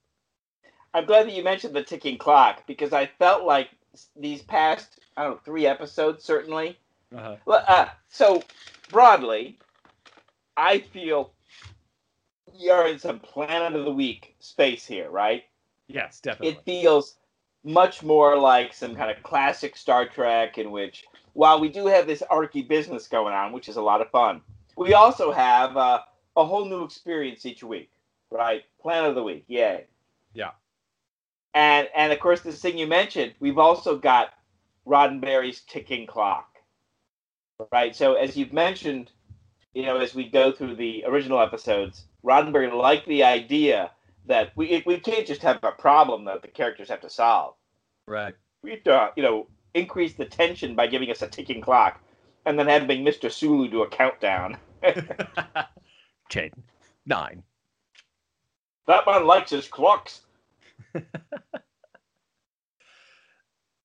I'm glad that you mentioned the ticking clock because I felt like these past I don't know three episodes certainly. Uh-huh. Well, uh, so broadly, I feel we are in some Planet of the Week space here, right? Yes, definitely. it feels much more like some kind of classic Star Trek in which, while we do have this arky business going on, which is a lot of fun, we also have uh, a whole new experience each week, right? Plan of the Week, yay. Yeah. And and of course, this thing you mentioned, we've also got Roddenberry's ticking clock, right? So as you've mentioned, you know, as we go through the original episodes, Roddenberry liked the idea that we we can't just have a problem that the characters have to solve. right. We have to, you know, increase the tension by giving us a ticking clock, and then having Mr. Sulu do a countdown. <laughs> Ten, nine. that man likes his clocks. <laughs>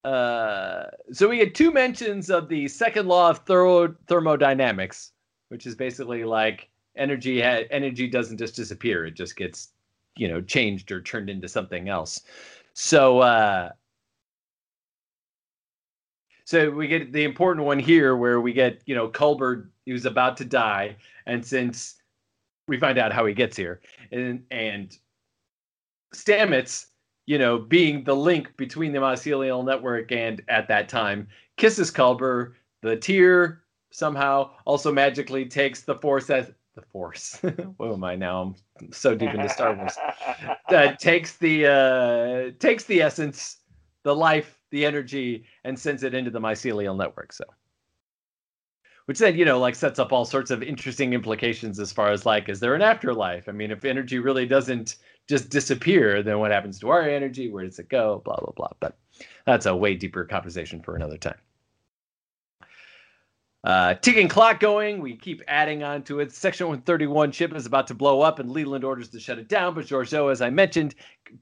Uh, so we get two mentions of the second law of thermodynamics, which is basically like energy ha- energy doesn't just disappear; it just gets you know changed or turned into something else. So uh, so we get the important one here, where we get you know Culber who's about to die, and since we find out how he gets here, and and Stamets you know, being the link between the mycelial network and at that time kisses Culber. The tear somehow also magically takes the force as the force. <laughs> what am I now? I'm so deep into Star Wars. <laughs> Uh, takes the uh, takes the essence, the life, the energy, and sends it into the mycelial network. So, which then you know like sets up all sorts of interesting implications as far as like, is there an afterlife? I mean, if energy really doesn't just disappear, then what happens to our energy? Where does it go? Blah blah blah. But that's a way deeper conversation for another time. Uh, ticking clock going. We keep adding on to it. Section 131 ship is about to blow up, and Leland orders to shut it down. But Georgiou, as I mentioned,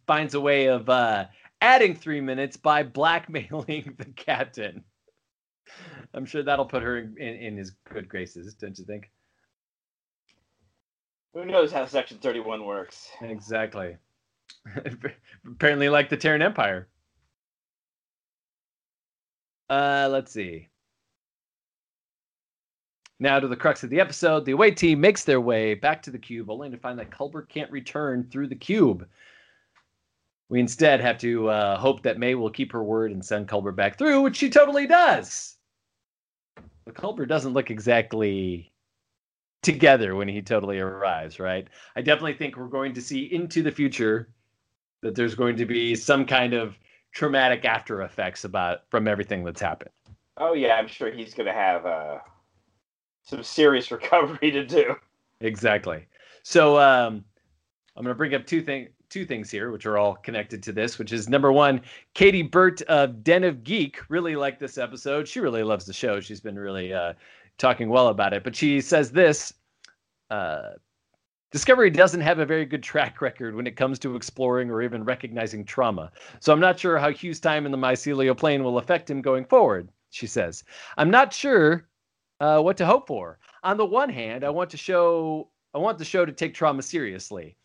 finds a way of uh, adding three minutes by blackmailing <laughs> the captain. I'm sure that'll put her in, in, in his good graces, don't you think? Who knows how Section 31 works? Exactly. <laughs> Apparently, like the Terran Empire. Uh, let's see. Now to the crux of the episode, the away team makes their way back to the cube, only to find that Culber can't return through the cube. We instead have to uh, hope that May will keep her word and send Culber back through, which she totally does. But Culber doesn't look exactly together when he totally arrives, right? I definitely think we're going to see into the future that there's going to be some kind of traumatic after effects about from everything that's happened. Oh yeah, I'm sure he's going to have uh, some serious <laughs> recovery to do. Exactly. So um, I'm going to bring up two things two things here, which are all connected to this, which is number one, Kayti Burt of Den of Geek really liked this episode. She really loves the show. She's been really uh, talking well about it. But she says this uh, Discovery doesn't have a very good track record when it comes to exploring or even recognizing trauma. So I'm not sure how Hugh's time in the mycelial plane will affect him going forward, she says. I'm not sure uh, what to hope for. On the one hand, I want to show I want the show to take trauma seriously.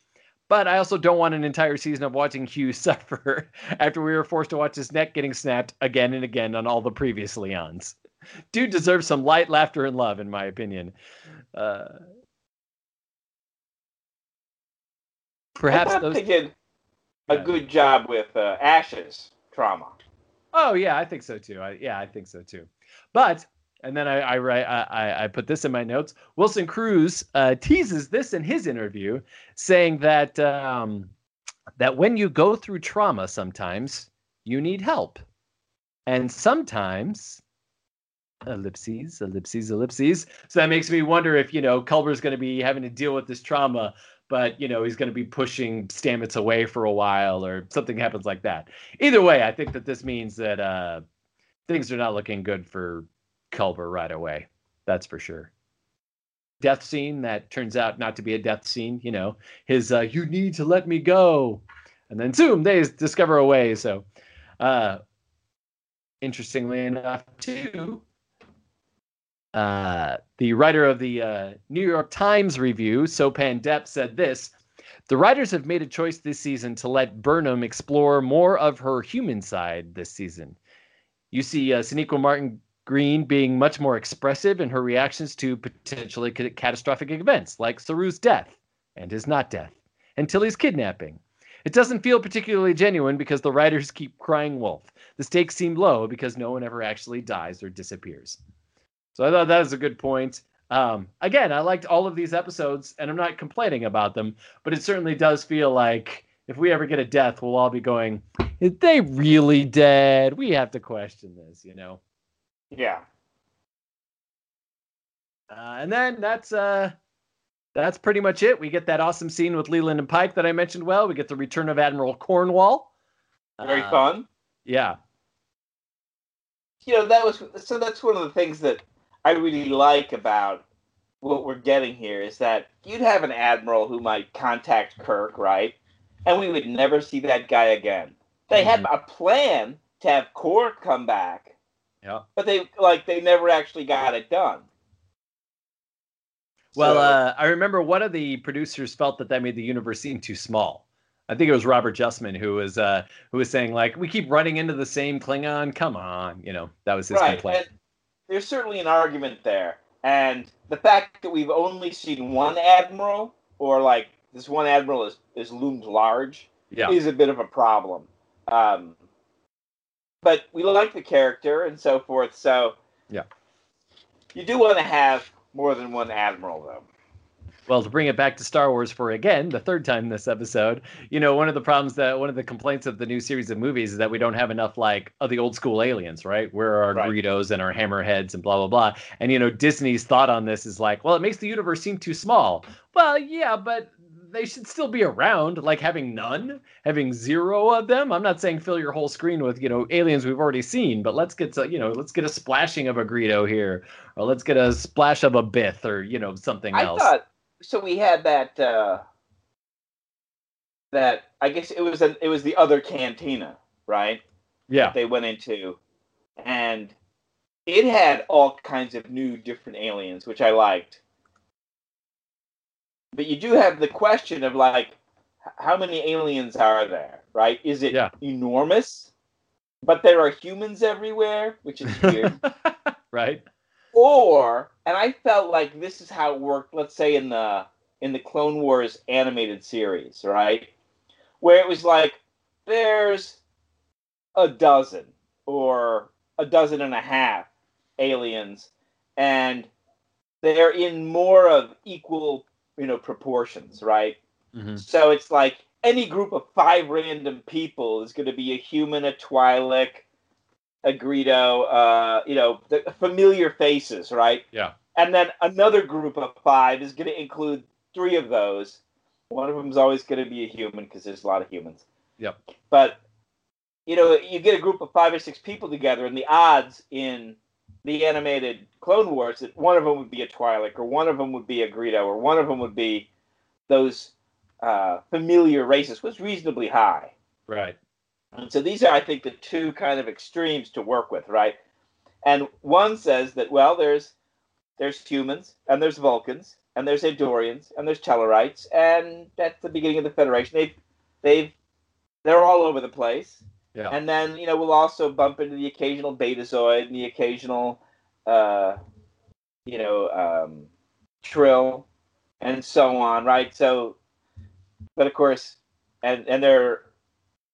But I also don't want an entire season of watching Hugh <laughs> suffer after we were forced to watch his neck getting snapped again and again on all the previous Leons. Dude deserves some light laughter and love, in my opinion. Uh, perhaps I those. they did a good job with uh, Ash's trauma. Oh yeah, I think so too. I, yeah, I think so too. But and then I I write I, I- put this in my notes. Wilson Cruz uh, teases this in his interview, saying that um, that when you go through trauma, sometimes you need help, and sometimes ellipses, ellipses, ellipses. So that makes me wonder if you know Culber's going to be having to deal with this trauma. But you know he's going to be pushing Stamets away for a while, or something happens like that either way, I think that this means that uh, things are not looking good for Culber right away. That's for sure. Death scene that turns out not to be a death scene. You know, his uh, "You need to let me go," and then zoom, they discover a way. So, uh, interestingly enough, too, uh, the writer of the uh, New York Times review, Sopan Deb, said this the writers have made a choice this season to let Burnham explore more of her human side this season. You see uh, Martin Green being much more expressive in her reactions to potentially catastrophic events like Saru's death and his not death, and Tilly's kidnapping. It doesn't feel particularly genuine because the writers keep crying wolf. The stakes seem low because no one ever actually dies or disappears. So I thought that was a good point. Um, again, I liked all of these episodes, and I'm not complaining about them, but it certainly does feel like if we ever get a death, we'll all be going, "Is they really dead?" We have to question this, you know. Yeah. Uh, and then that's uh, that's pretty much it. We get that awesome scene with Leland and Pike that I mentioned. Well, we get the return of Admiral Cornwall. Very Uh, fun. Yeah, You know, that was so that's one of the things that I really like about what we're getting here is that you'd have an admiral who might contact Kirk, right? And we would never see that guy again. They had a plan to have Kor come back, yeah. but they like they never actually got it done. Well, So- uh, I remember one of the producers felt that that made the universe seem too small. I think it was Robert Justman who was uh, who was saying like, "We keep running into the same Klingon. Come on," you know. That was his right, complaint. and there's certainly an argument there, and the fact that we've only seen one admiral, or like this one admiral is is loomed large, yeah, is a bit of a problem. Um, but we like the character and so forth, so Yeah. you do want to have more than one admiral, though. Well, to bring it back to Star Wars for again the third time this episode, you know, one of the problems that one of the complaints of the new series of movies is that we don't have enough like of the old school aliens, right? Where are our Right. Greedos and our Hammerheads and blah blah blah. And you know, Disney's thought on this is like, well, it makes the universe seem too small. Well, yeah, but they should still be around. Like having none, having zero of them. I'm not saying fill your whole screen with you know aliens we've already seen, but let's get to, you know let's get a splashing of a Greedo here, or let's get a splash of a Bith, or you know something I else. thought so. We had that. Uh, that I guess it was an, it was the other cantina, right? yeah. They went into, and it had all kinds of new, different aliens, which I liked. But you do have the question of like, how many aliens are there? Right? Is it Yeah. enormous? But there are humans everywhere, which is weird. <laughs> right? or and I felt like this is how it worked. Let's say in the in the Clone Wars animated series, right, where it was like there's a dozen or a dozen and a half aliens, and they're in more of equal, you know, proportions, right? Mm-hmm. So it's like any group of five random people is going to be a human, a Twi'lek, a Greedo, uh, you know, the familiar faces, right? Yeah. And then another group of five is going to include three of those. One of them is always going to be a human because there's a lot of humans. Yep. But you know, you get a group of five or six people together, and the odds in the animated Clone Wars that one of them would be a Twi'lek, or one of them would be a Greedo, or one of them would be those uh, familiar races was reasonably high. Right. And so these are, I think, the two kind of extremes to work with, right? And one says that well, there's there's humans and there's Vulcans and there's Andorians and there's Tellarites and that's the beginning of the Federation. They've they've they're all over the place. Yeah. And then you know we'll also bump into the occasional Betazoid and the occasional, uh, you know, um, Trill, and so on, right? So, but of course, and and there are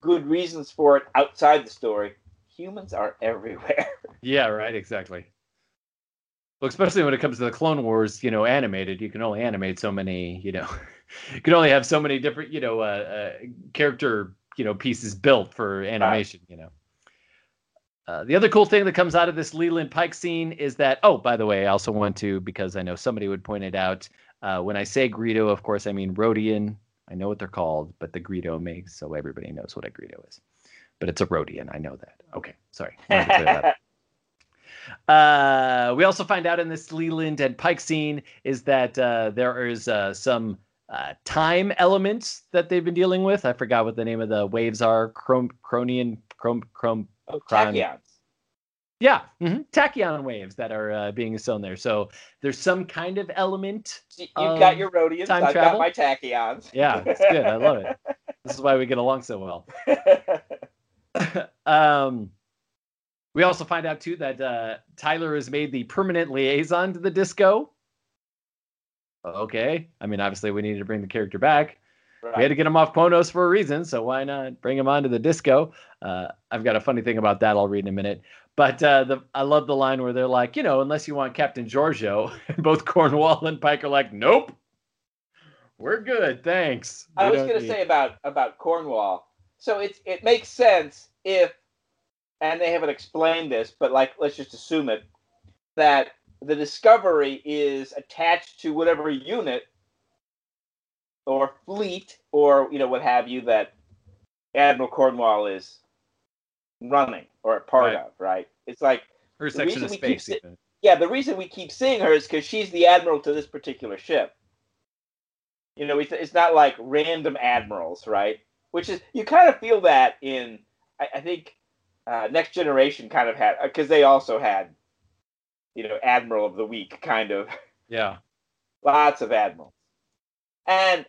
good reasons for it outside the story. Humans are <laughs> everywhere. Yeah, right, exactly. Well, especially when it comes to the Clone Wars, you know, animated, you can only animate so many, you know, <laughs> you can only have so many different, you know, uh, uh, character, you know, pieces built for animation, you know. Uh, the other cool thing that comes out of this Leland Pike scene is that, oh, by the way, I also want to, because I know somebody would point it out, uh, when I say Greedo, of course, I mean Rodian. I know what they're called, but the Greedo makes so everybody knows what a Greedo is. But it's a Rodian. I know that. Okay, sorry. Wanted to clear that. <laughs> Uh, we also find out in this Leland and Pike scene is that uh, there is uh, some uh, time elements that they've been dealing with. I forgot what the name of the waves are. Chrome, Chronian, Chrome, Chrome. oh, tachyons. Yeah, hmm tachyon waves that are uh, being sown there. So there's some kind of element. You've got your Rodians. time I've travel? got my tachyons. Yeah, it's good. I love it. <laughs> This is why we get along so well. <laughs> <laughs> um, we also find out too that uh, Tyler has made the permanent liaison to the disco. Okay, I mean, obviously we needed to bring the character back. We had to get him off Ponos for a reason, so why not bring him onto the disco? Uh, I've got a funny thing about that. I'll read in a minute. But uh, the I love the line where they're like, you know, unless you want Captain Georgiou, and <laughs> both Cornwall and Pike are like, nope, we're good, thanks. I We was going to say about about Cornwall. So it's it makes sense if, and they haven't explained this, but like let's just assume it, that the Discovery is attached to whatever unit or fleet or you know what have you that Admiral Cornwall is running or a part Right. of, right? It's like her section of space. si- yeah, the reason we keep seeing her is because she's the admiral to this particular ship. You know, it's, it's not like random admirals, right? Which is you kind of feel that in I, I think uh, Next Generation kind of had because they also had you know Admiral of the Week kind of <laughs> Yeah. lots of admirals, and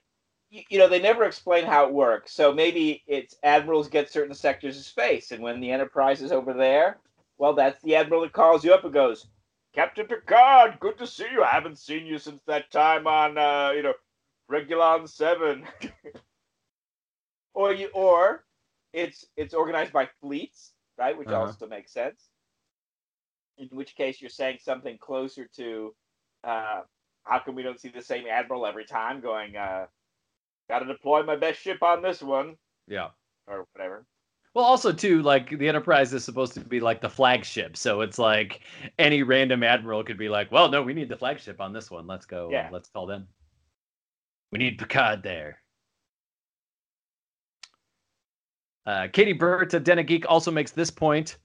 you, you know they never explain how it works. So maybe it's admirals get certain sectors of space, and when the Enterprise is over there, well, that's the admiral that calls you up and goes, Captain Picard, good to see you. I haven't seen you since that time on, uh, you know, Regulon Seven. <laughs> or you, or it's it's organized by fleets, right? Which Uh-huh. also makes sense. In which case, you're saying something closer to, uh, how come we don't see the same admiral every time? Going, uh, got to deploy my best ship on this one, Yeah. or whatever. Well, also too, like the Enterprise is supposed to be like the flagship, so it's like any random admiral could be like, "Well, no, we need the flagship on this one. Let's go. Yeah. Let's call them. We need Picard there." Uh, Kayti Burt of Geek also makes this point.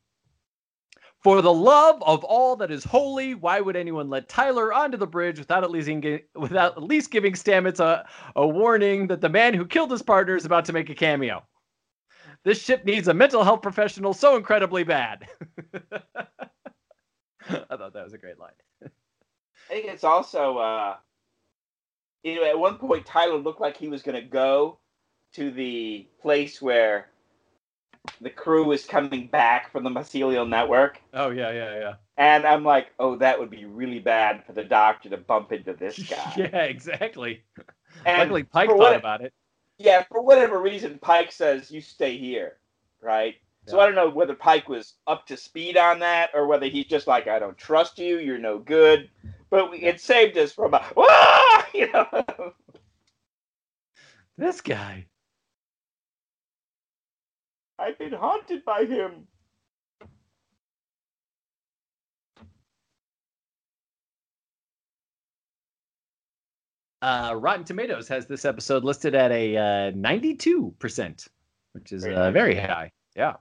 For the love of all that is holy, why would anyone let Tyler onto the bridge without at least gi- without at least giving Stamets a, a warning that the man who killed his partner is about to make a cameo? This ship needs a mental health professional so incredibly bad. <laughs> I thought that was a great line. I think it's also, uh, you know, at one point Tyler looked like he was going to go to the place where the crew is coming back from the mycelial network. Oh yeah, yeah, yeah. And I'm like, oh, that would be really bad for the doctor to bump into this <laughs> guy. yeah, exactly. And Luckily, Pike thought what- about it. Yeah, for whatever reason, Pike says you stay here, right? So I don't know whether Pike was up to speed on that or whether he's just like, I don't trust you, you're no good. But we, it saved us from a, "Wah!" <laughs> you know. This guy. I've been haunted by him. Uh, Rotten Tomatoes has this episode listed at a uh, 92%, which is Very uh, very high. Yeah.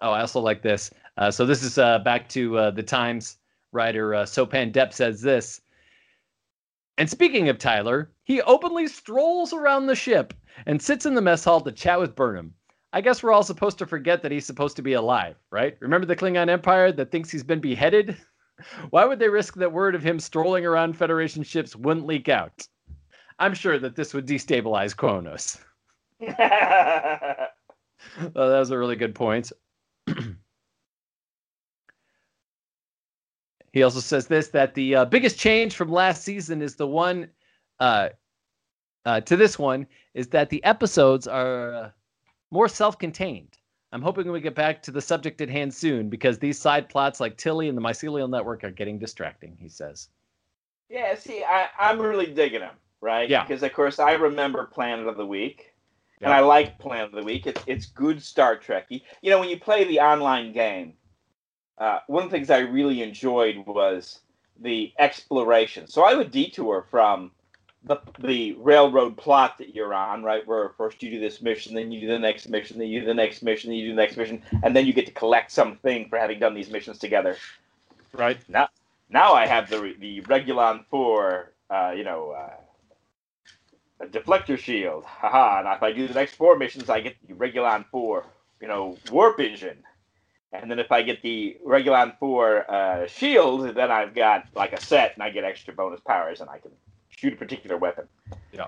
Oh, I also like this. Uh, so this is uh, back to uh, the Times writer uh, Sopan Deb says this. And speaking of Tyler, he openly strolls around the ship and sits in the mess hall to chat with Burnham. I guess we're all supposed to forget that he's supposed to be alive, right? Remember the Klingon Empire that thinks he's been beheaded? <laughs> Why would they risk that word of him strolling around Federation ships wouldn't leak out? I'm sure that this would destabilize Kronos. <laughs> <laughs> Oh, that was a really good point. <clears throat> he also says this that the uh, biggest change from last season is the one uh, uh, to this one is that the episodes are uh, more self-contained. I'm hoping we get back to the subject at hand soon because these side plots like Tilly and the Mycelial Network are getting distracting. He says. yeah, see, I, I'm really digging him, right? Yeah. Because, of course, I remember Planet of the Week. And I like Planet of the Week. It's, it's good Star Trek. You know, when you play the online game, uh, one of the things I really enjoyed was the exploration. So I would detour from the the railroad plot that you're on, right? Where first you do this mission, then you do the next mission, then you do the next mission, then you do the next mission, and then you get to collect something for having done these missions together. Right. Now now I have the the Regulon Four, uh, you know, uh, a deflector shield. Haha! And if I do the next four missions, I get the Regulon Four, you know, warp engine. And then if I get the Regulon Four uh, shield, then I've got like a set, and I get extra bonus powers, and I can shoot a particular weapon. Yeah.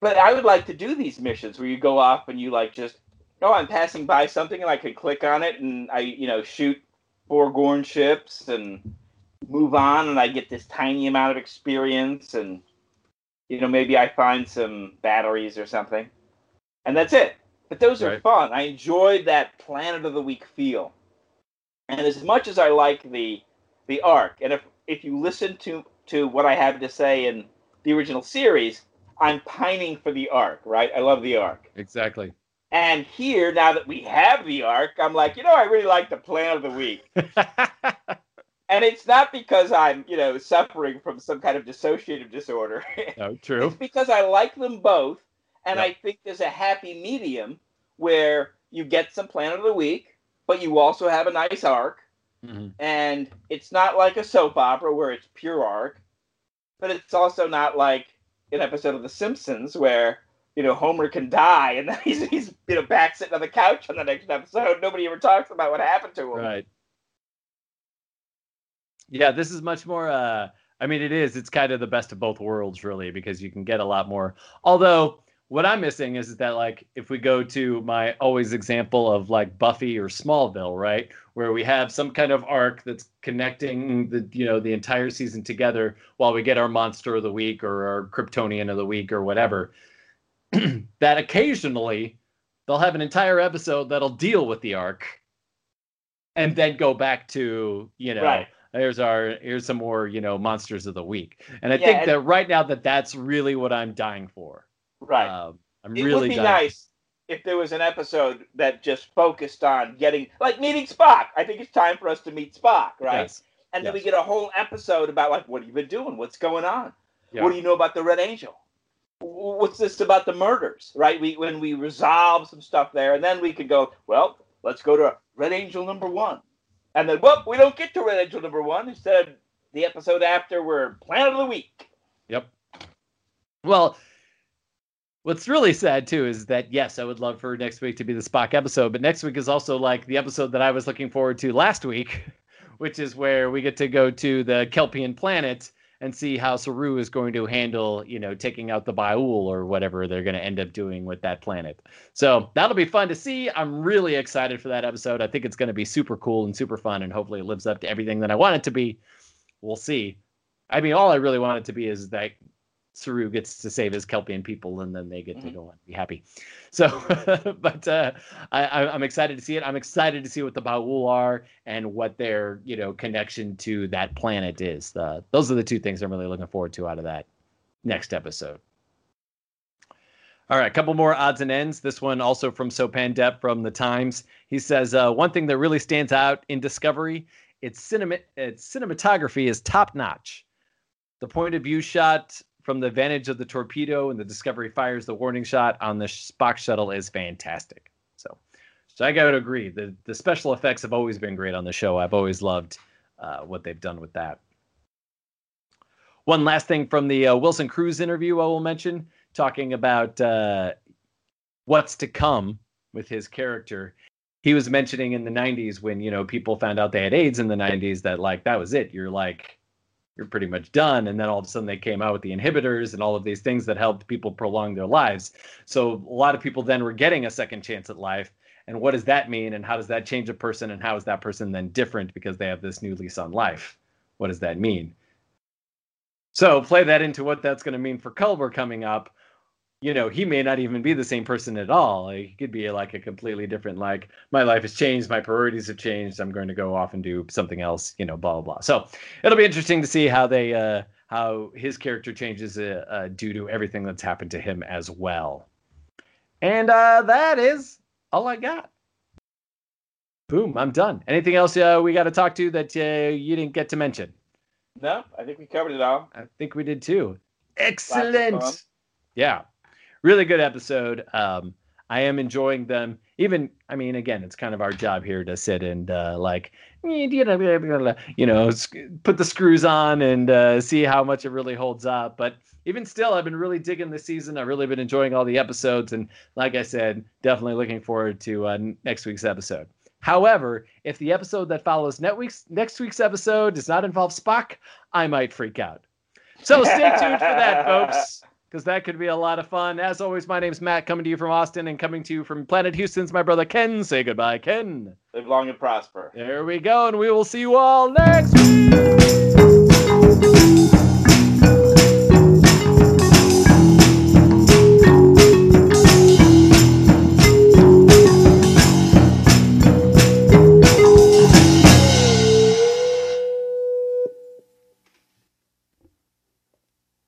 But I would like to do these missions where you go off and you like just, oh, I'm passing by something, and I can click on it, and I, you know, shoot four Gorn ships and move on, and I get this tiny amount of experience, and you know, maybe I find some batteries or something, and that's it. But those are fun. I enjoyed that Planet of the Week feel, and as much as I like the the arc, and if if you listen to to what I have to say in the original series, I'm pining for the arc. Right? I love the arc. Exactly. And here, now that we have the arc, I'm like, you know, I really like the plan of the Week. <laughs> And it's not because I'm, you know, suffering from some kind of dissociative disorder. no, <laughs> oh, true. it's because I like them both, and Yep. I think there's a happy medium where you get some plan of the Week, but you also have a nice arc, Mhm. and it's not like a soap opera where it's pure arc, but it's also not like an episode of The Simpsons where you know Homer can die and <laughs> then he's he's you know back sitting on the couch on the next episode. Nobody ever talks about what happened to him. Right. Yeah, this is much more uh I mean it is it's kind of the best of both worlds really because you can get a lot more. Although what I'm missing is that like if we go to my always example of like Buffy or Smallville, right? Where we have some kind of arc that's connecting the you know the entire season together while we get our monster of the week or our Kryptonian of the week or whatever. <clears throat> that occasionally they'll have an entire episode that'll deal with the arc and then go back to you know Right. here's our here's some more you know monsters of the week and i Yeah, think that right now that that's really what i'm dying for Right. um, i'm it really would be dying nice if there was an episode that just focused on getting like meeting Spock. I think it's time for us to meet Spock, right? Yes. And then we get a whole episode about like what have you been doing? What's going on? Yeah. What do you know about the Red Angel? What's this about the murders? Right? We when we resolve some stuff there, and then we could go, well, let's go to Red Angel number one. And then whoop, we don't get to Red Angel number one. Instead, the episode after we're Planet of the Week. Yep. Well, what's really sad too is that yes, I would love for next week to be the Spock episode, but next week is also like the episode that I was looking forward to last week, <laughs> which is where we get to go to the Kelpien planet and see how Saru is going to handle, you know, taking out the Ba'ul or whatever they're going to end up doing with that planet. So that'll be fun to see. I'm really excited for that episode. I think it's going to be super cool and super fun, and hopefully it lives up to everything that I want it to be. We'll see. I mean, all I really want it to be is that Saru gets to save his Kelpien people, and then they get mm-hmm. to go and be happy. So, <laughs> but uh, I, am excited to see it. I'm excited to see what the Ba'ul are and what their you know connection to that planet is. The, those are the two things I'm really looking forward to out of that next episode. All right, a couple more odds and ends. This one also from Sopan Deb from the Times. He says uh, one thing that really stands out in Discovery, its cinema, its cinematography is top notch. The point of view shot from the vantage of the torpedo and the Discovery fires the warning shot on the Spock shuttle is fantastic. So, so I got to agree. The the special effects have always been great on the show. I've always loved uh, what they've done with that. One last thing from the uh, Wilson Cruz interview, I will mention, talking about uh, what's to come with his character. He was mentioning in the 90s when you know people found out they had AIDS in the 90s that like that was it. You're like you're pretty much done. And then all of a sudden they came out with the inhibitors and all of these things that helped people prolong their lives. So a lot of people then were getting a second chance at life. And what does that mean? And how does that change a person? And how is that person then different because they have this new lease on life? What does that mean? So play that into what that's going to mean for Culber coming up you know, he may not even be the same person at all. He could be like a completely different, like, my life has changed, my priorities have changed. I'm going to go off and do something else, you know, blah blah blah. So it'll be interesting to see how they, uh, how his character changes uh, uh, due to everything that's happened to him as well. And uh, that is all I got. Boom, I'm done. Anything else uh, we got to talk to that uh, you didn't get to mention? No, I think we covered it all. I think we did too. Excellent. Yeah really good episode. Um, I am enjoying them. Even, I mean, again, it's kind of our job here to sit and uh, like, you know, put the screws on and uh, see how much it really holds up. But even still, I've been really digging this season. I've really been enjoying all the episodes, and like I said, definitely looking forward to uh, next week's episode. However, if the episode that follows next week's next week's episode does not involve Spock, I might freak out. So stay tuned for that, folks because that could be a lot of fun. As always, my name's Matt, coming to you from Austin and coming to you from Planet Houston's my brother Ken. Say goodbye, Ken. Live long and prosper. There we go, and we will see you all next week.